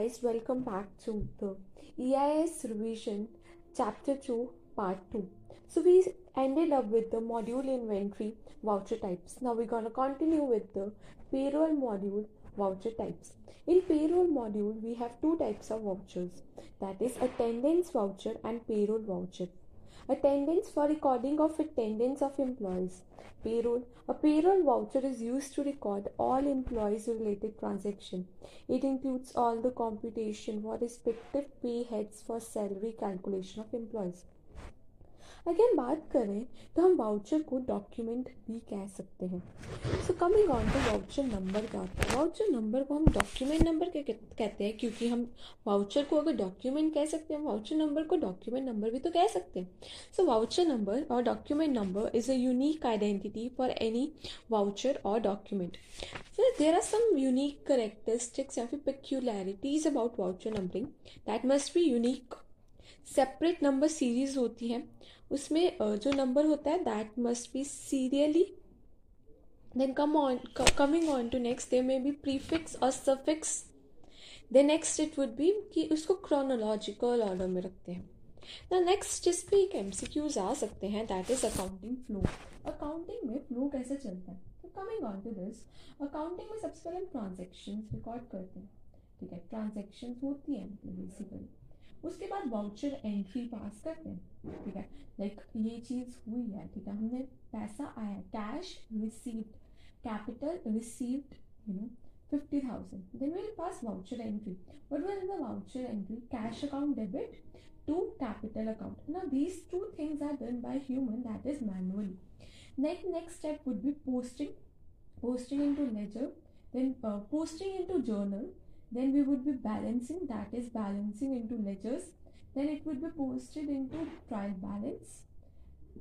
guys, welcome back to the EIS revision chapter 2 part 2. So we ended up with the module inventory voucher types. Now we're going to continue with the payroll module voucher types. In payroll module we have two types of vouchers that is attendance voucher and payroll voucher. Attendance for recording of attendance of employees. Payroll. A payroll voucher is used to record all employees related transaction. It includes all the computation for respective pay heads for salary calculation of employees. अगर बात करें तो हम voucher को document भी कह सकते हैं। So coming on to voucher number का। वाउचर नंबर को हम डॉक्यूमेंट नंबर कहते हैं क्योंकि हम वाउचर को अगर डॉक्यूमेंट कह सकते हैं वाउचर नंबर को डॉक्यूमेंट नंबर भी तो कह सकते हैं। सो वाउचर नंबर और document number is a unique identity for any voucher और डॉक्यूमेंट फिर there are some unique characteristics या फिर peculiarities about voucher numbering that must be unique separate number series होती है। उसमें जो नंबर होता है that must be serially then come on coming on to next they may be prefix और suffix then next it would be कि उसको chronological order में रखते हैं। ना नेक्स्ट जिस पे एक एम सी क्यूज आ सकते हैं that is accounting flow accounting में फ्लो कैसे चलता है? तो coming on to this accounting में सबसे पहले हम ट्रांजेक्शन रिकॉर्ड करते हैं। ठीक है ट्रांजेक्शन होती है बेसिकली उसके बाद वाउचर एंट्री पास करते हैं, ठीक है? लाइक ये चीज़ हुई है, ठीक है? हमने पैसा आया cash received capital received you know fifty thousand then will pass voucher entry but well the voucher entry cash account debit to capital account ना these two things are done by human that is manually next next step would be posting posting into ledger then posting into journal then we would be balancing that is balancing into ledgers then it would be posted into trial balance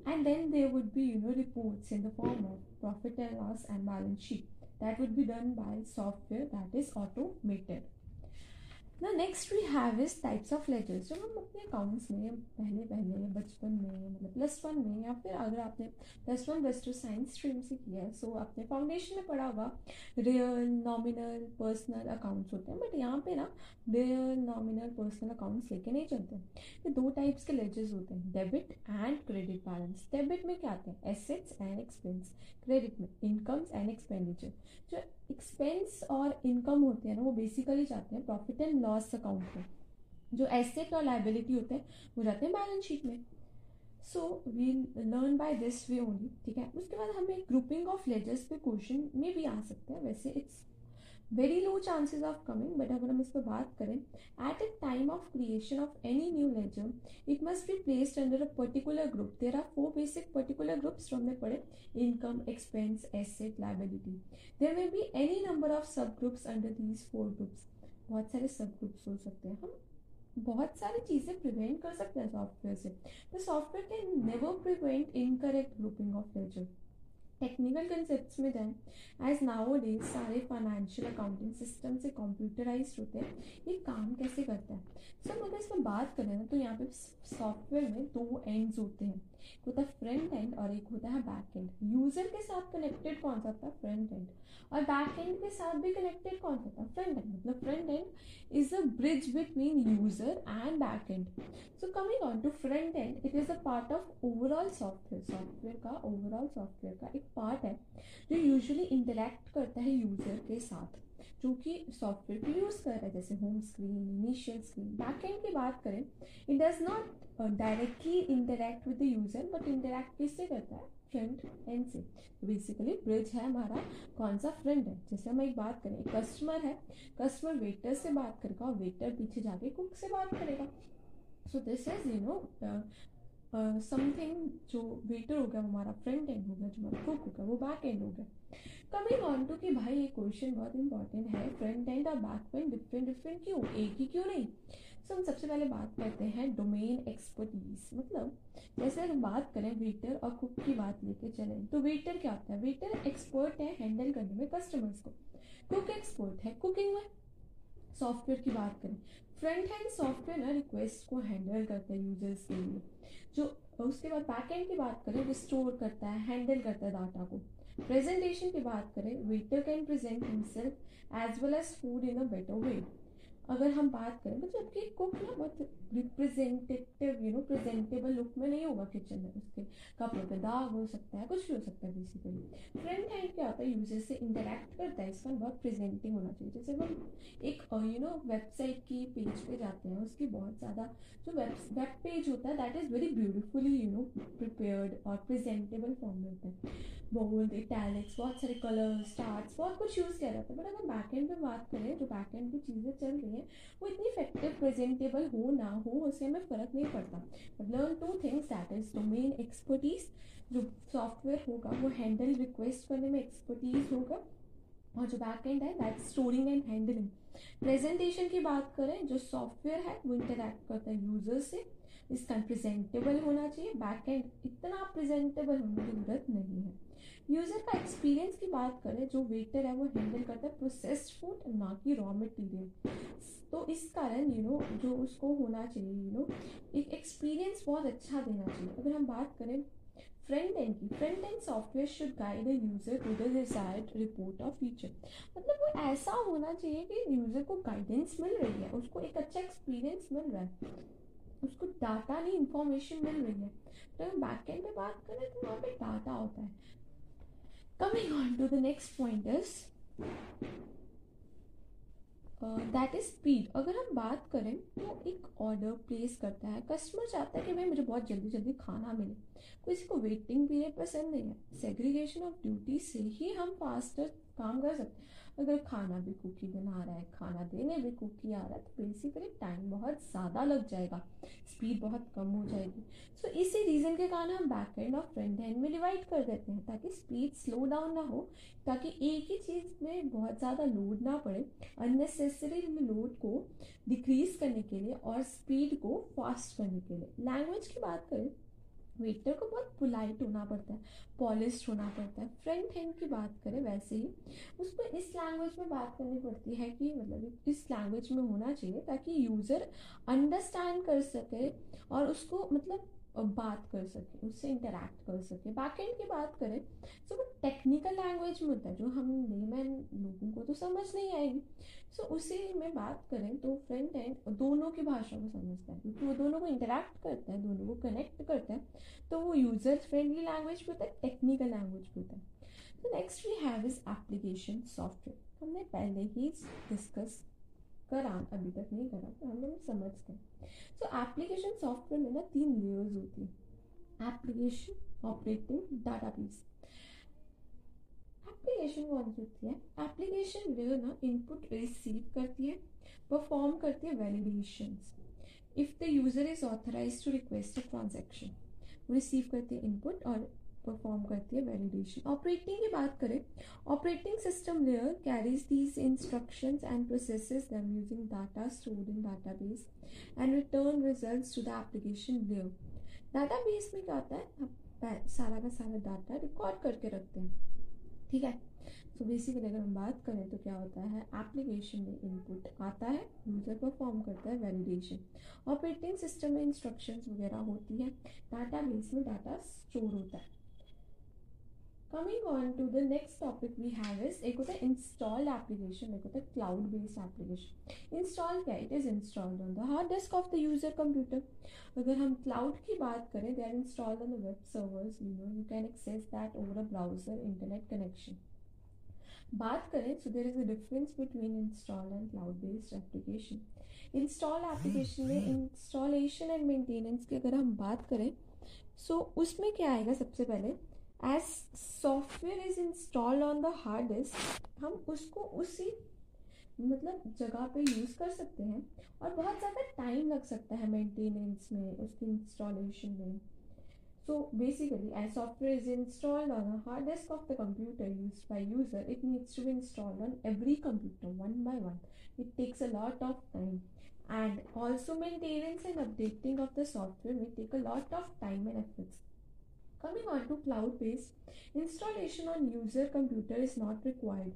and then there would be you know reports in the form of profit and loss and balance sheet. That would be done by software that is automated ना next we have is types of ledgers जब हम अपने accounts में पहले पहले बचपन में मतलब प्लस वन में, या फिर अगर आपने plus one plus two science stream से किया है सो आपने फाउंडेशन में पढ़ा होगा रियल नॉमिनल पर्सनल अकाउंट्स होते हैं बट यहाँ पे ना रियल नॉमिनल पर्सनल अकाउंट्स लेके नहीं चलते ये दो टाइप्स के लेजर्स होते हैं debit and credit balance debit में क्या आते हैं? एसेट्स एंड एक्सपेंस क्रेडिट में इनकम्स एंड एक्सपेंडिचर जो एक्सपेंस और इनकम होते हैं ना, वो बेसिकली जाते हैं प्रॉफिट एंड लॉस अकाउंट में जो एसेट और लाइबिलिटी होते हैं, वो जाते हैं बैलेंस शीट में। So we learn by this way only ठीक है? उसके बाद हमें ग्रुपिंग ऑफ़ लेजर्स पे क्वेश्चन में भी आ सकते हैं। वैसे it's very low chances of coming but अगर हम इस पर बात करें at a time of creation of any new ledger it must be placed under a particular group there are four basic particular groups हमने पढ़े income expense asset liability there may be any number of sub groups under these four groups बहुत सारे सब groups हो सकते हैं। हम बहुत सारी चीज़ें प्रिवेंट कर सकते हैं सॉफ्टवेयर से। तो software can never prevent incorrect grouping of ledger technical concept में जाएँ। एज नाओ डेज़ सारे फाइनेंशियल अकाउंटिंग सिस्टम से कंप्यूटराइज होते हैं। ये काम कैसे करता है? सर so, अगर इसमें बात करें ना तो यहाँ पे सॉफ्टवेयर में दो एंड्स होते हैं। एक होता है फ्रंट एंड और एक होता है बैक एंड यूज़र के साथ कनेक्टेड कौन सा था फ्रंट एंड और बैक एंड के साथ भी कनेक्टेड कौन सा था फ्रंट एंड मतलब front end is a bridge between user and back end so coming on to front end it is a part of overall software software का overall software का एक पार्ट है जो यूजली इंटरेक्ट करता है user के साथ. जो कि सॉफ्टवेयर को यूज़ कर रहा है, जैसे home screen initial screen back end की बात करें it does not directly interact with the user but interact किससे करता है? फ्रंट एंड से। तो बेसिकली ब्रिज है हमारा, कौन सा फ्रंट है? जैसे हम एक बात करें कस्टमर है कस्टमर वेटर से बात करेगा और वेटर पीछे जाके कुक से बात करेगा। So this is you know something जो वेटर हो गया, वो हमारा फ्रंट एंड हो गया, जो हमारा कुक हो गया, वो बैक एंड हो गया। कमिंग ऑन टू कि भाई ये क्वेश्चन बहुत इंपॉर्टेंट है। फ्रंट एंड और बैक एंड डिफरेंट डिफरेंट क्यों? एक ही क्यों नहीं? सो हम सबसे पहले बात करते हैं डोमेन एक्सपर्टीज मतलब जैसे अगर बात करें वेटर और कुक की बात लेके चलें तो वेटर क्या होता है? वेटर एक्सपर्ट है हैंडल करने में कस्टमर्स को। कुक एक्सपर्ट है कुकिंग में सॉफ्टवेयर की बात करें। फ्रंट हैंड सॉफ्टवेयर ना रिक्वेस्ट को हैंडल करता है यूज़र्स के लिए। जो, उसके बाद बैक एंड की बात करें वो स्टोर करता है हैंडल करता है डाटा को। प्रेजेंटेशन की बात करें waiter can present himself as well as food in a better way अगर हम बात करें मतलब कि कुक ना बहुत representative you know presentable look में नहीं होगा किचन में, उसके कपड़ों पे दाग हो सकता है, कुछ भी हो सकता है बेसिकली फ्रंट हैंड क्या होता है? यूज़र से इंटरेक्ट करता है, इसका बहुत प्रेजेंटिंग होना चाहिए. जैसे हम एक यू नो वेबसाइट की पेज पे जाते हैं, उसकी बहुत ज़्यादा जो वेब वेब पेज होता है that is very beautifully you know prepared और प्रेजेंटेबल फॉर्म में होता है. बोल्ड इटैलिक्स बहुत सारे कलर स्टार्स बहुत कुछ यूज़ किया जाता है बट अगर बैक एंड में बात करें, जो बैक एंड की चीज़ें चल रही हैं, वो इतनी इफ़ेक्टिव प्रेजेंटेबल हो ना हो, उससे हमें फ़र्क नहीं पड़ता। But learn two things that is domain expertise जो सॉफ्टवेयर होगा, वो हैंडल रिक्वेस्ट करने में एक्सपर्टीज होगा, और जो बैक एंड है that storing and handling presentation की बात करें, जो सॉफ्टवेयर है, वो इंटरेक्ट करता है यूज़र से। इसका प्रेजेंटेबल होना चाहिए। बैक एंड इतना प्रेजेंटेबल होने की ज़रूरत नहीं है। यूज़र का एक्सपीरियंस की बात करें, जो वेटर है, वो हैंडल करता है प्रोसेस्ड फ़ूड ना कि रॉ मटेरियल तो इस कारण यू नो जो उसको होना चाहिए यू नो एक एक्सपीरियंस बहुत अच्छा देना चाहिए। अगर हम बात करें फ्रंट एंड की front end software should guide the user to the desired report of feature मतलब वो ऐसा होना चाहिए कि यूज़र को गाइडेंस मिल रही है, उसको एक अच्छा एक्सपीरियंस मिल रहा है, उसको डाटा नहीं इंफॉर्मेशन मिल रही है। तो बैक एंड पे बात करें तो वहाँ पे डाटा होता है। Coming on to the next point is that is speed अगर हम बात करें तो एक ऑर्डर प्लेस करता है। कस्टमर चाहता है कि भाई मुझे बहुत जल्दी जल्दी खाना मिले। किसी को वेटिंग पीरियड पसंद नहीं है। सेग्रीगेशन ऑफ़ ड्यूटी से ही हम फास्टर काम कर सकते हैं। अगर खाना भी कुकी बना रहा है खाना देने भी कुकी आ रहा है तो बेसिकली टाइम बहुत ज़्यादा लग जाएगा। स्पीड बहुत कम हो जाएगी। सो so, इसी रीज़न के कारण हम बैक एंड और फ्रंट हैंड में डिवाइड कर देते हैं ताकि स्पीड स्लो डाउन ना हो ताकि एक ही चीज़ में बहुत ज़्यादा लोड ना पड़े। अननेसेसरी लोड को डिक्रीज करने के लिए और स्पीड को फास्ट करने के लिए। लैंग्वेज की बात करें वेटर को बहुत पोलाइट होना पड़ता है पॉलिश होना पड़ता है। फ्रंट हैंड की बात करें वैसे ही, उसको इस लैंग्वेज में बात करनी पड़ती है कि मतलब इस लैंग्वेज में होना चाहिए ताकि यूज़र अंडरस्टैंड कर सके और उसको मतलब बात कर सके उससे इंटरेक्ट कर सके। बैक की बात करें तो वो टेक्निकल लैंग्वेज में होता है जो हम लेमैन लोगों को तो समझ नहीं आएगी। सो so, उसी में बात करें तो फ्रंट एंड दोनों की भाषा को समझता है क्योंकि वो दोनों को इंटरेक्ट करता है दोनों को कनेक्ट करता है तो वो यूज़र फ्रेंडली लैंग्वेज भी होता है टेक्निकल लैंग्वेज भी होता है। तो next we have is application software हमने पहले ही डिस्कस करा, अभी तक नहीं करा तो हम लोग समझते हैं। सो एप्लीकेशन सॉफ्टवेयर में ना तीन लेयर्स होती है। एप्लीकेशन ऑपरेटिंग डाटाबेस एप्लीकेशन कौन सी होती है। एप्लीकेशन लेयर ना इनपुट रिसीव करती है परफॉर्म करती है validation if the user is authorise to request a transaction receive करती है इनपुट और परफॉर्म करती है वैलिडेशन ऑपरेटिंग की बात करें operating system layer carries these instructions and processes them using data stored in database and return results to the application layer database में क्या होता है? सारा का सारा डाटा रिकॉर्ड करके रखते हैं। ठीक है? सो बेसिकली अगर हम बात करें तो क्या होता है? एप्लीकेशन में इनपुट आता है यूज़र परफॉर्म करता है वैलिडेशन ऑपरेटिंग सिस्टम में इंस्ट्रक्शंस वगैरह होती है। डाटा बेस में डाटा स्टोर होता है। Coming on to the next topic we have is एक होता है इंस्टॉल्ड एप्लीकेशन एक होता है क्लाउड बेस्ड एप्लीकेशन इंस्टॉल क्या? It is installed on the hard disk of the user computer अगर हम क्लाउड की बात करें they are installed on the web servers you know you can access that over a browser internet connection बात करें so there is a difference between install and cloud based application install application में installation and maintenance की अगर हम बात करें सो so उसमें क्या आएगा सबसे पहले? As software is installed on the hard disk हम उसको उसी मतलब जगह पे यूज़ कर सकते हैं और बहुत ज़्यादा टाइम लग सकता है मेंटेनेंस में, उसकी इंस्टॉलेशन में। So basically as software is installed on hard disk of the computer use by user it needs to be installed on every computer one by one it takes a lot of time and also maintenance and updating of the software with take a lot of time and efforts Coming on to cloud based, installation on user computer is not required.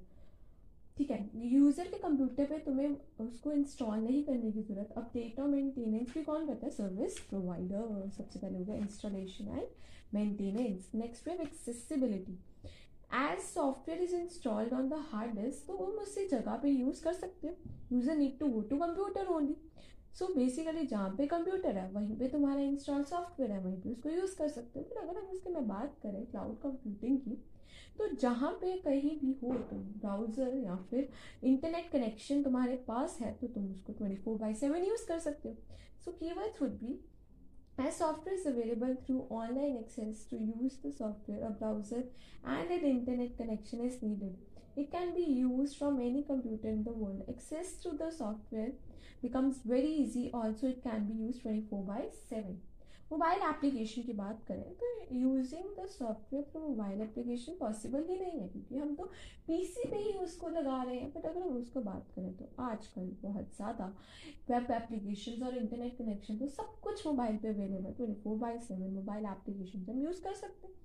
ठीक है user के computer पे तुम्हें उसको install नहीं करने की ज़रूरत। अपडेट और मेंटेनेंस भी कौन करता है? सर्विस प्रोवाइडर सबसे पहले होगा installation and maintenance next way accessibility as software is installed on the hard disk तो हम उससे जगह पे यूज़ कर सकते हैं। User need to go to computer only so basically जहाँ पे कंप्यूटर है वहीं पे तुम्हारा इंस्टॉल सॉफ्टवेयर है वहीं पे उसको यूज़ कर सकते हो फिर अगर हम इसके में बात करें क्लाउड कंप्यूटिंग की तो जहाँ पे कहीं भी हो तुम ब्राउज़र या फिर इंटरनेट कनेक्शन तुम्हारे पास है तो तुम उसको twenty four by seven use कर सकते हो सो keywords would be As software is available through online access to use the software, a browser and an internet connection is needed. It can be used from any computer in the world. Access to the software becomes very easy. Also, it can be used 24 by 7. Mobile application की बात करें तो using the software through mobile application possible ही नहीं है क्योंकि हम तो PC पे ही उसको लगा रहे हैं बट अगर हम उसको बात करें तो आजकल बहुत ज़्यादा वेब एप्लीकेशन और इंटरनेट कनेक्शन तो सब कुछ मोबाइल पे available twenty four by seven mobile application हम यूज़ कर सकते हैं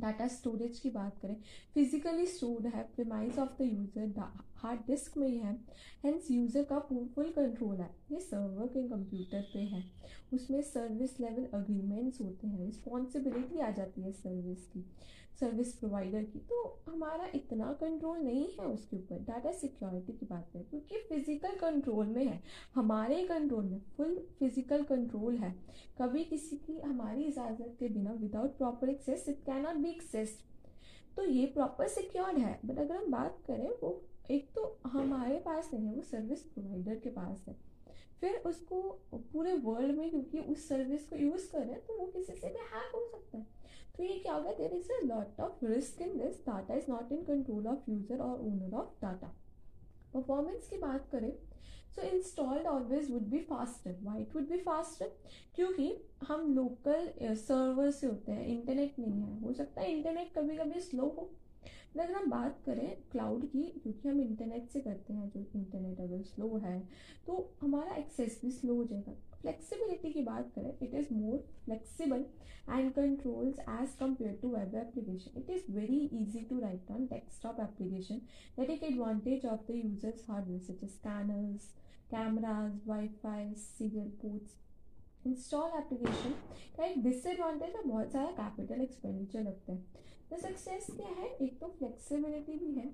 डाटा स्टोरेज की बात करें फिजिकली स्टोर्ड है premise of the user hard disk में ही है हेंस यूज़र का फुल कंट्रोल है। ये सर्वर के कंप्यूटर पे है। उसमें सर्विस लेवल अग्रीमेंट्स होते हैं रिस्पॉन्सिबिलिटी आ जाती है सर्विस की। सर्विस प्रोवाइडर की। तो हमारा इतना कंट्रोल नहीं है उसके ऊपर। डाटा सिक्योरिटी की बात करें क्योंकि फ़िज़िकल कंट्रोल में है। हमारे कंट्रोल में फुल फ़िज़िकल कंट्रोल है। कभी किसी की, हमारी इजाज़त के बिना without proper access it can not be access तो ये प्रॉपर सिक्योर्ड है। बट अगर हम बात करें, वो एक तो हमारे पास नहीं है, वो सर्विस प्रोवाइडर के पास है। फिर उसको पूरे वर्ल्ड में, क्योंकि उस सर्विस को यूज़ करें तो वो किसी से भी हैक हो सकता है। तो ये क्या होगा there is a lot of risk in this data is not in control of user और ओनर ऑफ़ डाटा परफॉर्मेंस की बात करें so installed always would be faster why it would be faster क्योंकि हम लोकल सर्वर से होते हैं internet नहीं है। हो सकता है इंटरनेट कभी कभी स्लो हो अगर हम बात करें क्लाउड की, क्योंकि हम इंटरनेट से करते हैं, जो इंटरनेट अगर स्लो है तो हमारा एक्सेस भी स्लो हो जाएगा। फ्लेक्सिबिलिटी की बात करें it is more flexible and controls as compare to web application it is very easy to write on desktop application that take advantage of the users hardware such scanners cameras wifi serial ports install application का एक disadvantage है, बहुत सारा capital expenditure लगता है। तो success क्या है? एक तो फ्लेक्सिबिलिटी भी है।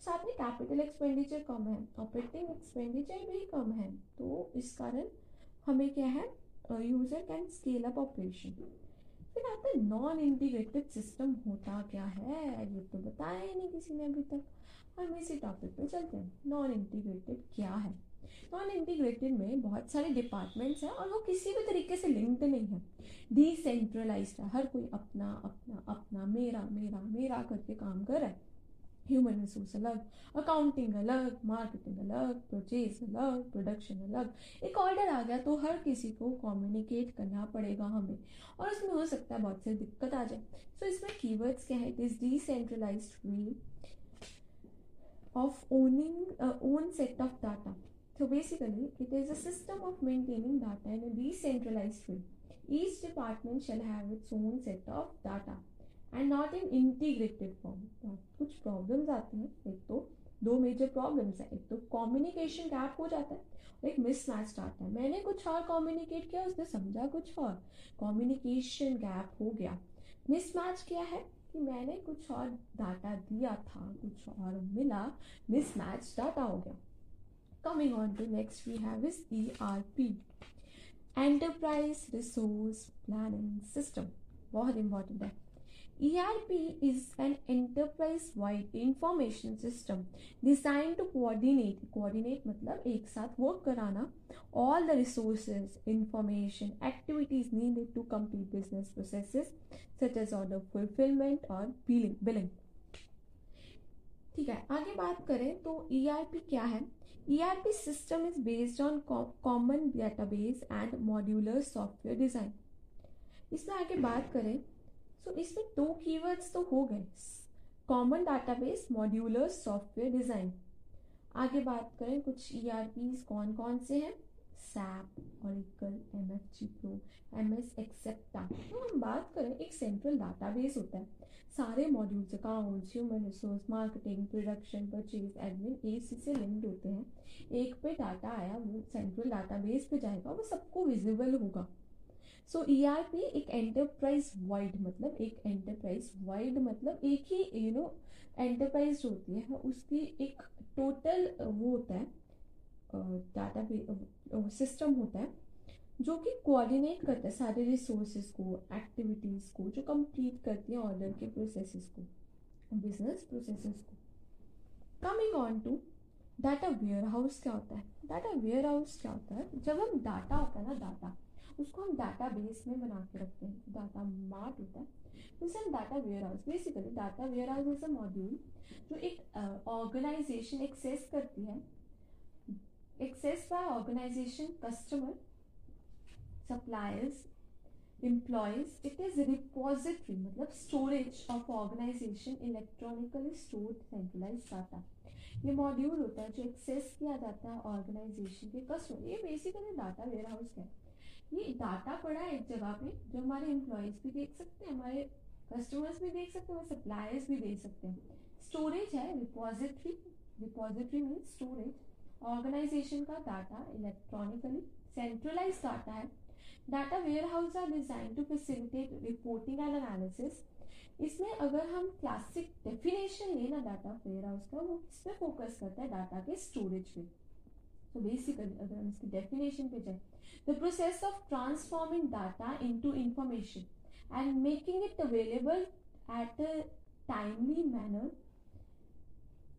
साथ में कैपिटल एक्सपेंडिचर कम है ऑपरेटिंग एक्सपेंडिचर भी कम है। तो इस कारण हमें क्या है? User can scale up operation फिर आता है नॉन इंटीग्रेटेड सिस्टम होता क्या है? ये तो बताया ही नहीं किसी ने अभी तक। हम इसी टॉपिक पे चलते हैं। नॉन इंटीग्रेटेड क्या है? नॉन इंटीग्रेटेड में बहुत सारे डिपार्टमेंट्स हैं और वो किसी भी तरीके से लिंक्ड नहीं है। डिसेंट्रलाइज है। हर कोई अपना अपना अपना, मेरा मेरा मेरा करके काम कर रहा है। ह्यूमन रिसोर्स अलग अकाउंटिंग अलग मार्केटिंग अलग परचेज अलग प्रोडक्शन अलग एक ऑर्डर आ गया तो हर किसी को कम्युनिकेट करना पड़ेगा हमें। और उसमें हो सकता है बहुत सारी दिक्कत आ जाए। सो so, इसमें कीवर्ड्स क्या है? It is decentralise way of owning own set of data So basically, it is a system of maintaining data in a decentralized way. Each department shall have its own set of data. And not in integrated form. कुछ problems आती हैं, एक तो दो major problems हैं। एक तो communication gap हो जाता है एक मिस मैच आता है। मैंने कुछ और कम्युनिकेट किया, उसने समझा कुछ और। कम्युनिकेशन गैप हो गया। मिस मैच क्या है? कि मैंने कुछ और डाटा दिया था, कुछ और मिला मिस मैच डाटा हो गया। Coming on to next we have is ERP Enterprise Resource Planning System. बहुत important है। ERP is an enterprise-wide information system designed to coordinate coordinate मतलब एक साथ work कराना all the resources, information, activities needed to complete business processes such as order fulfillment or billing. billing. ठीक है आगे बात करें तो ERP क्या है ERP system is based on common database and modular software design. इसमें आगे बात करें तो इसमें दो कीवर्ड्स तो हो गए. Common database modular software design आगे बात करें, कुछ ई e कौन कौन से हैं? SAP Oracle M F G Pro M S Axapta तो हम बात करें, एक सेंट्रल डाटाबेस होता है. सारे modules accounts human resource marketing production purchase admin ए सी से लिंक्ड होते हैं. एक पे डाटा आया, वो सेंट्रल डाटाबेस पे जाएगा, वो सबको विजिबल होगा. सो ई आर पी एक एंटरप्राइज वाइड मतलब एक एंटरप्राइज वाइड मतलब एक ही यू नो एंटरप्राइज होती है, उसकी एक टोटल वो होता है डाटा सिस्टम होता है, जो कि कोऑर्डिनेट करता है सारे रिसोर्सेज को एक्टिविटीज़ को, जो कंप्लीट करती है ऑर्डर के प्रोसेसेस को बिज़नेस प्रोसेसेस को। Coming on to data warehouse क्या होता है? डाटा वेयर हाउस क्या होता है? जब हम डाटा होता है ना डाटा उसको हम डाटा बेस में बना के रखते हैं डाटा मार्ट होता है। उसे हम data warehouse basically data warehouse is a module जो एक ऑर्गेनाइजेशन एक्सेस करती है। Access by organisation customer suppliers employees, it is repository मतलब storage of organization, electronically stored, centralized data ये मॉड्यूल होता है जो एक्सेस किया जाता है ऑर्गेनाइजेशन के कस्टमर ये बेसिकली डाटा वेयर हाउस है। ये डाटा पड़ा है एक जगह पे, जो हमारे एम्प्लॉयज़ भी देख सकते हैं, हमारे कस्टमर्स भी देख सकते हैं सप्लायर्स भी देख सकते हैं। स्टोरेज है repository repository mean storage organisation का डाटा इलेक्ट्रॉनिकली सेंट्रलाइज डाटा है। Data warehouse are design to facilitate reporting and analysis इसमें अगर हम क्लासिक डेफिनेशन लेना डाटा वेयर हाउस का, वो किस पे फोकस करता है? डाटा के स्टोरेज पे। तो बेसिकली अगर हम इसकी डेफिनेशन पे जाए the process of transforming data into information and making it available at a timely manner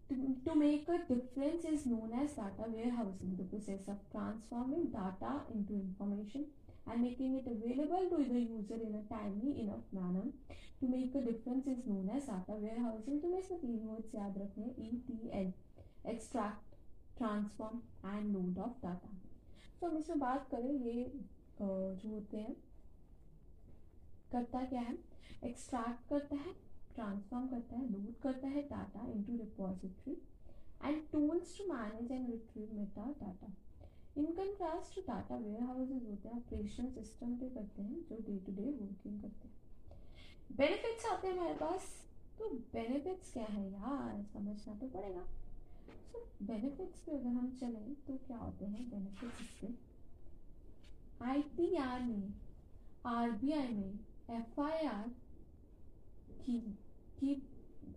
to make a difference is known as data warehousing the process of transforming data into information and making it available to the user in a timely enough manner to make a difference is known as data warehousing तो मैं इसमें तीन words याद रखने हैं E T L extract transform and load of data तो हम इसमें बात करें, ये जो होते हैं, करता क्या है? एक्सट्रैक्ट करता है ट्रांसफॉर्म करता है लोड करता है data into repository and tools to manage and retrieve meta data in contrast data warehouses होते हैं ऑपरेशन सिस्टम पे करते हैं, जो डे टू डे वर्किंग करते हैं। बेनिफिट्स आते हैं हमारे पास तो बेनिफिट्स क्या है यार? समझना तो पड़ेगा। सो बेनिफिट्स पे अगर हम चलें तो क्या होते हैं बेनिफिट्स इसके? आई टी आर में आर बी आई में एफ़ आई आर की की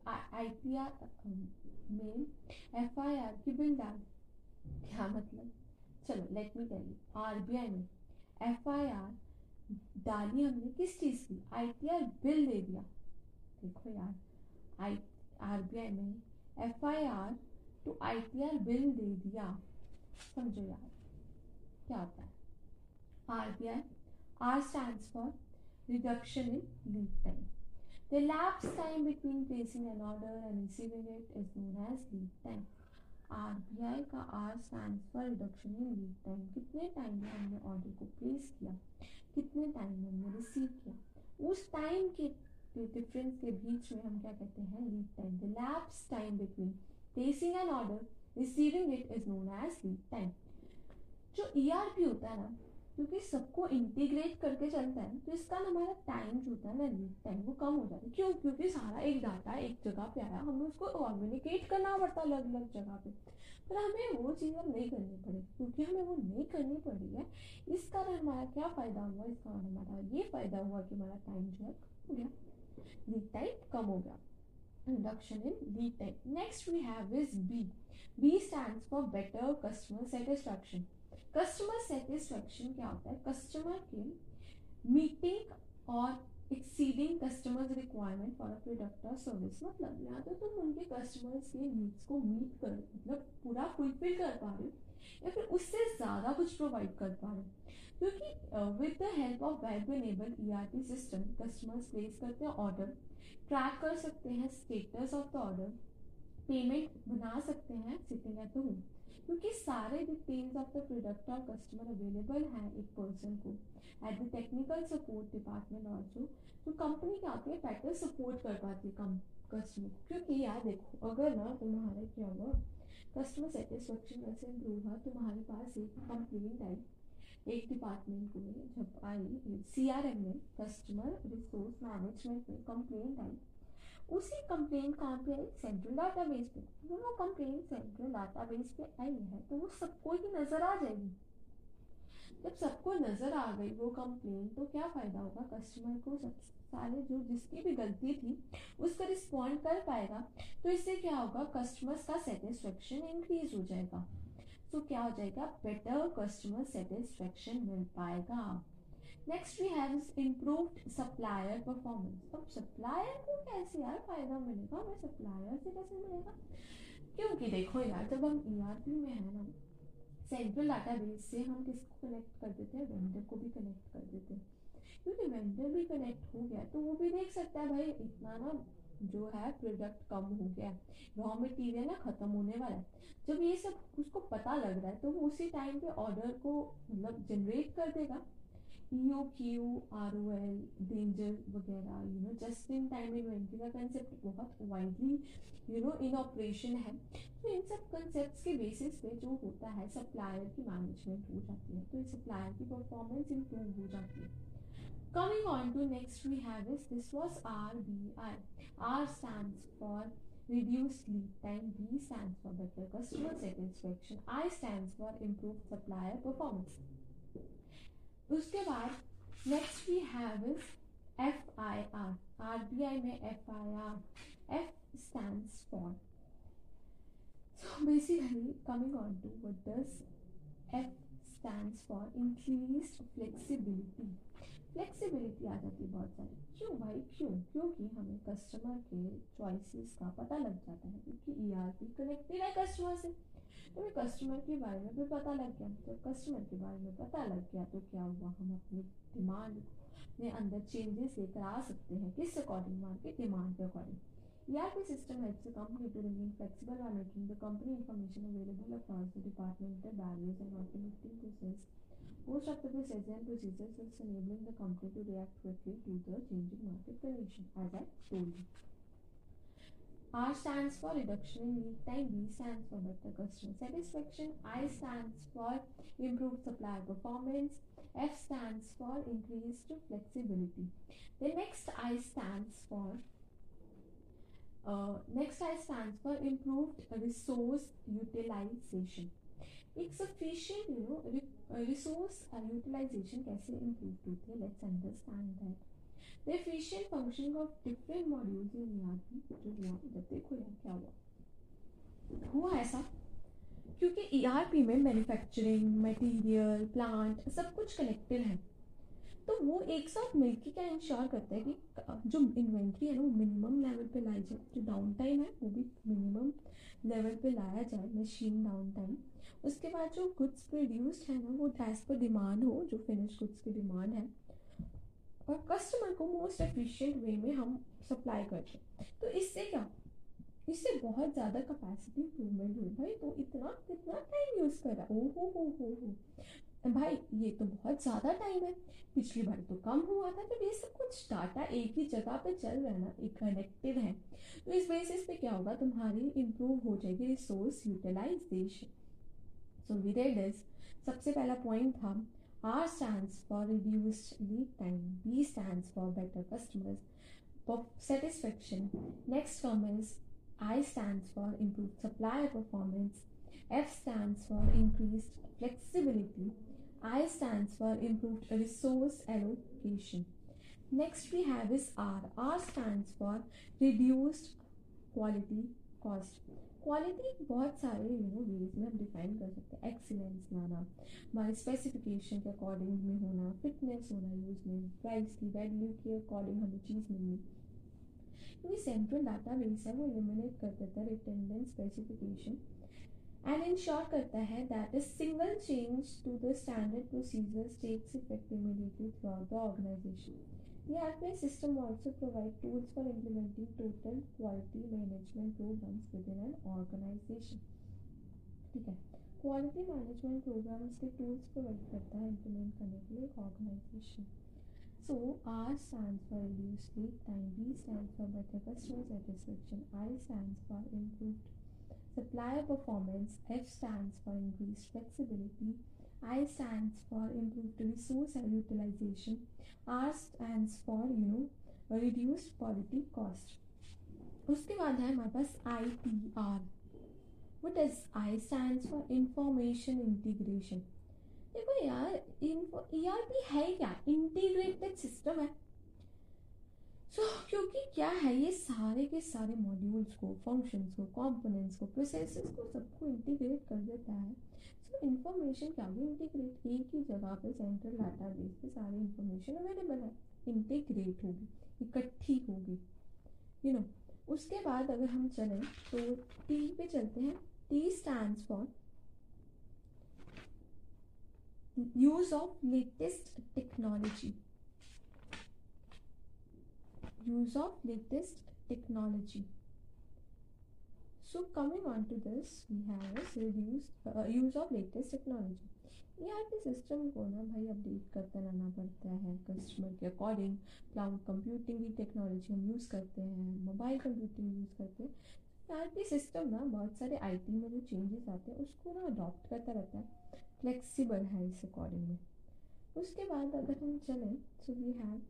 आई टी आर में एफ़ आई आर की बिल डाल। क्या मतलब? चलो let me tell you RBI I R डाली हमने किस चीज़ की? आई टी आर बिल दे दिया। देखो यार आई आर बी आई में F I R to I T R bill दे दिया। समझो यार, क्या होता है? R B I R stand for reduction in lead time The elapsed time between placing an order and receiving it is known as lead time. RBI का R stand for reduction in lead time कितने time में हमने order को place किया? कितने time में हमने receive किया? उस टाइम के डिफरेंस के बीच में हम क्या कहते हैं? Lead time the lapse time between placing an order receiving it is known as lead time जो ई e होता है ना, क्योंकि सबको इंटीग्रेट करके चलता है तो इसका ना हमारा टाइम जो होता है ना लीड टाइम वो कम हो जाता है। क्यों? क्योंकि सारा एक डाटा एक जगह पे आया, हमें उसको कम्युनिकेट करना पड़ता है अलग अलग जगह पे। पर हमें वो चीज़ अब नहीं करनी पड़ी, क्योंकि हमें वो नहीं करनी पड़ी है। इस कारण हमारा क्या फ़ायदा हुआ? इस कारण हमारा ये फ़ायदा हुआ कि हमारा टाइम जो है हो गया। लीड टाइम कम हो गया। Reduction in lead time next we have is b. B stands for better customer satisfaction. Customer satisfaction क्या होता है? कस्टमर के मीटिंग और exceeding customers requirement for a product और सर्विस मतलब यहाँ तो तुम उनके कस्टमर्स के नीड्स को मीट कर मतलब पूरा फुलफिल कर पा रहे हो या फिर उससे ज़्यादा कुछ प्रोवाइड कर पा रहे हो। क्योंकि with the help of web enable E R P system customers place करते हैं ऑर्डर ट्रैक कर सकते हैं status of the order payment बना सकते हैं सिटिंग एट होम क्योंकि सारे डिटेल्स ऑफ़ द प्रोडक्ट और कस्टमर अवेलेबल हैं एक पर्सन को। At the technical support department also तो कंपनी क्या होती है बेटर सपोर्ट कर पाती है कस्टमर क्योंकि यार देखो, अगर ना तुम्हारे क्या हुआ कस्टमर सेटिस्फेक्शन वैसे इम्प्रूव हुआ, तुम्हारे पास एक कंप्लेंट आई। एक डिपार्टमेंट को जब आई सी आर एम में कस्टमर रिसोर्स मैनेजमेंट में कंप्लेंट आई। उसी कंप्लेंट कहाँ पे आई सेंट्रल डाटाबेस पे अगर वो कंप्लेंट सेंट्रल डाटाबेस पे आई है तो वो सबको ही नज़र आ जाएगी। जब सबको नज़र आ गई वो कंप्लेन तो क्या फ़ायदा होगा कस्टमर को? सब सारे जो जिसकी भी गलती थी, उसका रिस्पॉन्ड कर पाएगा। तो इससे क्या होगा कस्टमर्स का सेटिस्फेक्शन इंक्रीज हो जाएगा। तो क्या हो जाएगा? बेटर कस्टमर सेटिस्फेक्शन मिल पाएगा। Next we have improved supplier performance अब सप्लायर को कैसे यार फ़ायदा मिलेगा? हमें सप्लायर से कैसे मिलेगा? क्योंकि देखो यार, जब हम ई e में है ना सेंट्रल डाटाबेस से हम किसको कनेक्ट कर देते हैं? वेंडर को भी कनेक्ट कर देते हैं। क्योंकि वेंडर भी कनेक्ट हो गया तो वो भी देख सकता है भाई, इतना ना जो है प्रोडक्ट कम हो गया है। रॉ मटेरियल ना, ख़त्म होने वाला है। जब ये सब उसको पता लग रहा है तो वो उसी टाइम पे ऑर्डर को मतलब जनरेट कर देगा। O Q R O L danger वगैरह you know just in time inventory का कंसेप्ट बहुत widely you know in operation है। तो इन सब कंसेप्ट के बेसिस पे जो होता है सप्लायर की मैनेजमेंट हो जाती है। तो सप्लायर की परफॉर्मेंस इम्प्रूव हो जाती है। Coming on to next we have is this was RBI. R stands for reduced lead time, B stands for better customer satisfaction, I stands for improved supplier performance. उसके बाद next we have is F I R R B I में F I R F stand for so basically coming on to what does F stand for increase flexibility Flexibility आ जाती है बहुत सारी। क्यों भाई? क्यों? क्योंकि हमें कस्टमर के चॉइसेस का पता लग जाता है, क्योंकि ई आर पी कनेक्टेड है कस्टमर से। तो कस्टमर के बारे में भी पता लग गया। तो कस्टमर के बारे में पता लग गया तो क्या हुआ? हम अपनी डिमांड में अंदर चेंजेस लेकर आ सकते हैं। किस अकॉर्डिंग मार्केट डिमांड के according making the company information available across the departmental barriers and automating process. Most of the and procedures thus enabling the company to react quickly to the changing market condition, as I told you. R stands for reduction in lead time, B stands for better customer satisfaction, I stands for improved supplier performance, F stands for increased flexibility. The next I stands for uh, next I stands for improved resource utilization. एक sufficient, you know resource utilization कैसे improve होती है? Let's understand that. The efficient functioning of different modules in ERP जो यहाँ पे देखो यहाँ क्या हुआ? हुआ ऐसा, क्योंकि ईआरपी e में मैन्युफैक्चरिंग मटेरियल प्लांट सब कुछ कनेक्टेड है। तो वो एक साथ मिलकर क्या इंश्योर करता है कि जो इन्वेंट्री है ना, वो मिनिमम लेवल पे लाई जाए। जो डाउन टाइम है, वो भी मिनिमम लेवल पे लाया जाए मशीन डाउन टाइम उसके बाद जो गुड्स प्रोड्यूस्ड है ना, वो एज पर डिमांड हो, जो फिनिश गुड्स की डिमांड है, और कस्टमर को मोस्ट एफिशिएंट वे में हम सप्लाई करते हैं। तो इससे क्या? इससे बहुत ज़्यादा कैपेसिटी इम्प्रूवमेंट हुई। भाई तो इतना कितना टाइम यूज़ कर। ओ हो हो हो हो। भाई, ये तो बहुत ज़्यादा टाइम है। पिछली बार तो कम हुआ था, जब ये सब कुछ डाटा एक ही जगह पे चल रहा है ना, एक कनेक्टेड है तो इस बेसिस पे क्या होगा? तुम्हारी इम्प्रूव हो जाएगी रिसोर्स यूटिलाइजेशन सो विद सबसे पहला पॉइंट था R stands for reduced lead time. B stands for better customers satisfaction. Next term is I stands for improved supplier performance. F stands for increased flexibility. I stands for improved resource allocation. Next we have is R. R stands for reduced quality cost. Quality बहुत सारे you know veg में हम define कर सकते हैं। Excellence लाना, हमारे specification के अकॉर्डिंग में होना फिटनेस होना यूज़ में प्राइस की वैल्यू के अकॉर्डिंग हमें चीज़ मिलनी। क्योंकि सेंट्रल डाटा बेस है, वो एलिमिनेट कर देता है रिटेंडेंट स्पेसिफिकेशन एंड इंश्योर करता है that a single change to the standard procedures takes effect immediately throughout the organization The RPA system also provides tools for implementing total quality management programs within an organization. ठीक है quality management programs के tools provide करता है implement करने के लिए organization So R stands for reduced lead time, B stands for better customer satisfaction, I stands for improved supplier performance, F stands for increased flexibility, I stands for improved resource utilization. R stands for you know reduced quality cost. उसके बाद है हमारे पास I T R what is I stand for information integration देखो यार ERP e है क्या? Integrated system है। सो so, क्योंकि क्या है ये सारे के सारे मॉड्यूल्स को फ़ंक्शंस को कंपोनेंट्स को प्रोसेसेस को सबको इंटीग्रेट कर देता है। इंफॉर्मेशन क्या होगी इंटीग्रेट एक ही जगह पे सेंट्रल डाटा बेस पे सारी इंफॉर्मेशन अवेलेबल है। इंटीग्रेट होगी, इकट्ठी होगी। यू नो उसके बाद अगर हम चलें तो टी पे चलते हैं। T stand for use of latest technology use of latest technology. So coming on to this we have is reduced uh, use of latest technology. ERP system को ना भाई अपडेट करते रहना पड़ता है। कस्टमर के अकॉर्डिंग क्लाउड कंप्यूटिंग की technology हम यूज़ करते हैं मोबाइल कंप्यूटिंग यूज़ करते हैं। ईआरपी सिस्टम ना बहुत सारे आईटी में जो चेंजेस आते हैं उसको ना अडॉप्ट करता रहता है। फ्लेक्सिबल है इस अकॉर्डिंग में। उसके बाद अगर हम चलें so we have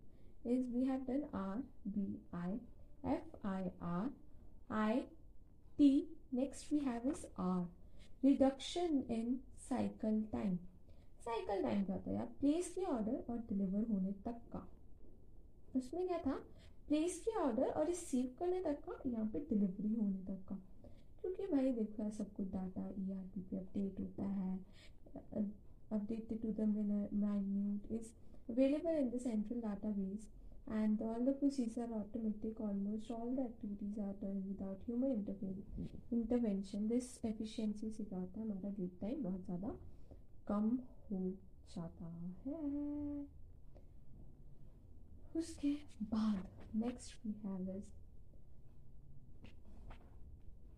is we have done R, B, I, F, I, R, I, T. Next we have is R. Reduction in cycle time. Cycle time क्या होता है प्लेस के ऑर्डर और डिलीवर होने तक का उसमें क्या था प्लेस के ऑर्डर और रिसीव करने तक का, यहाँ पे डिलीवरी होने तक का क्योंकि भाई देखो यार, सब कुछ डाटा ई आर पी पे अपडेट होता है updated to the minute is available in the central database and all the procedures are automatic almost all the activities are done without human intervention this efficiency से क्या होता है हमारा duet time बहुत ज़्यादा कम हो जाता है उसके बाद next we have is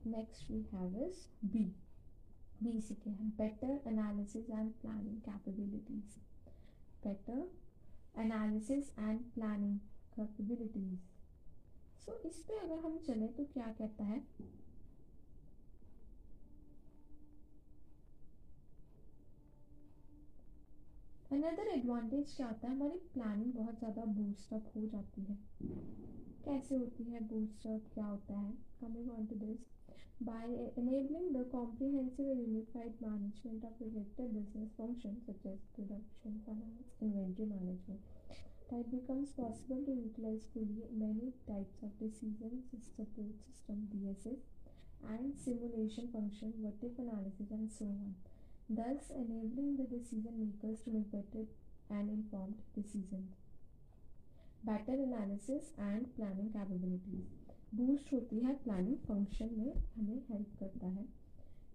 next we have is B B सीखे हैं better analysis and planning capabilities better analysis and planning capabilities so इस पे अगर हम चले तो क्या कहता है? अनदर एडवांटेज क्या होता है? हमारी प्लानिंग बहुत ज़्यादा बूस्टअप हो जाती है। कैसे होती है बूस्टअप क्या होता है? Coming on to this by enabling the comprehensive and unified management of related business functions such as production, finance, inventory management. That becomes possible to utilize fully many types of decision support system DSS and simulation function, if analysis and so on, thus enabling the decision makers to make better and informed decisions. Better analysis and planning capabilities. Boost होती है planning function में हमें help करता है।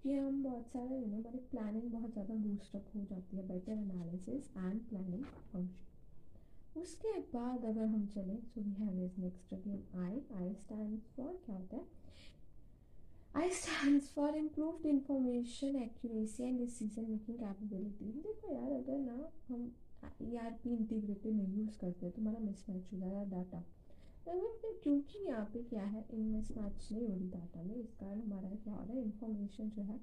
कि हम बहुत सारे यू नो हमारी प्लानिंग बहुत ज़्यादा बूस्टअप हो जाती है better analysis and planning function उसके बाद अगर हम चलें so we have is next again I I stand for क्या होता है? I stand for improved information accuracy and decision making capability देखो यार, अगर ना हम ई आर पी इंटीग्रेटेड नहीं यूज़ करते तो हमारा मिसमैच हो जाएगा डाटा फिर क्योंकि यहाँ पे क्या है, इनमें मैच नहीं हो रही डाटा में इस कारण हमारा क्या हो रहा है इन्फॉर्मेशन जो है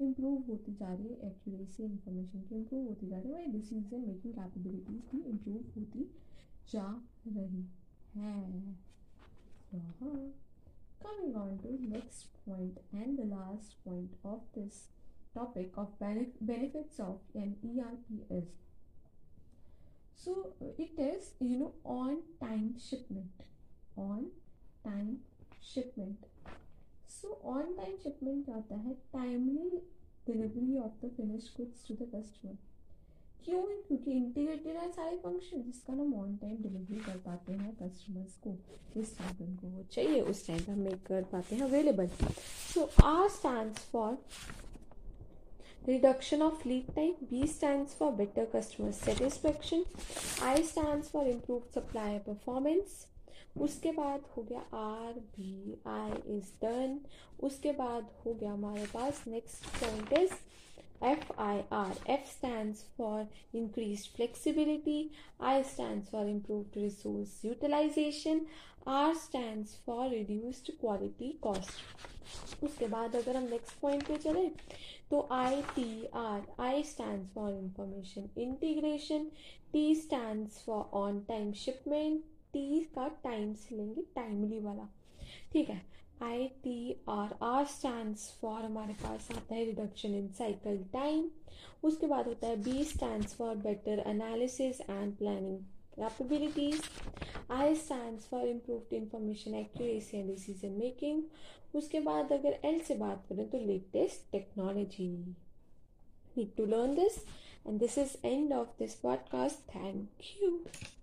इम्प्रूव होती जा रही है एक्यूरेसी इन्फॉर्मेशन की इम्प्रूव होती जा रही है, हमारी डिसीज़न मेकिंग कैपेबिलिटीज भी इम्प्रूव होती जा रही है। coming on to next point and the last point of this topic of benefits of an ERP is so, it is, you know, on time shipment. On time shipment so on time shipment क्या होता है timely delivery of the finish goods to the customer क्यों? क्योंकि integrated है सारे function जिसका हम on time delivery कर पाते हैं कस्टमर्स को, जिस टाइम उनको वो चाहिए, उस टाइम पर हम मेक कर पाते हैं available so R stand for reduction of lead time B stand for better customer satisfaction I stand for improve supplier performance. उसके बाद हो गया R B I is done उसके बाद हो गया हमारे पास next point is F I R F stand for increase flexibility I stand for improved resource utilization R stand for reduced quality cost उसके बाद अगर हम नेक्स्ट पॉइंट पे चले तो I T R I stand for information integration T stand for on time shipment T का time से लेंगे टाइमली वाला। ठीक है? I T R R stand for हमारे पास आता है रिडक्शन इन साइकिल टाइम उसके बाद होता है B stand for better analysis and planning capabilities I stand for improved information accuracy and decision making उसके बाद अगर एल से बात करें तो latest technology need to learn this and this is end of this podcast thank you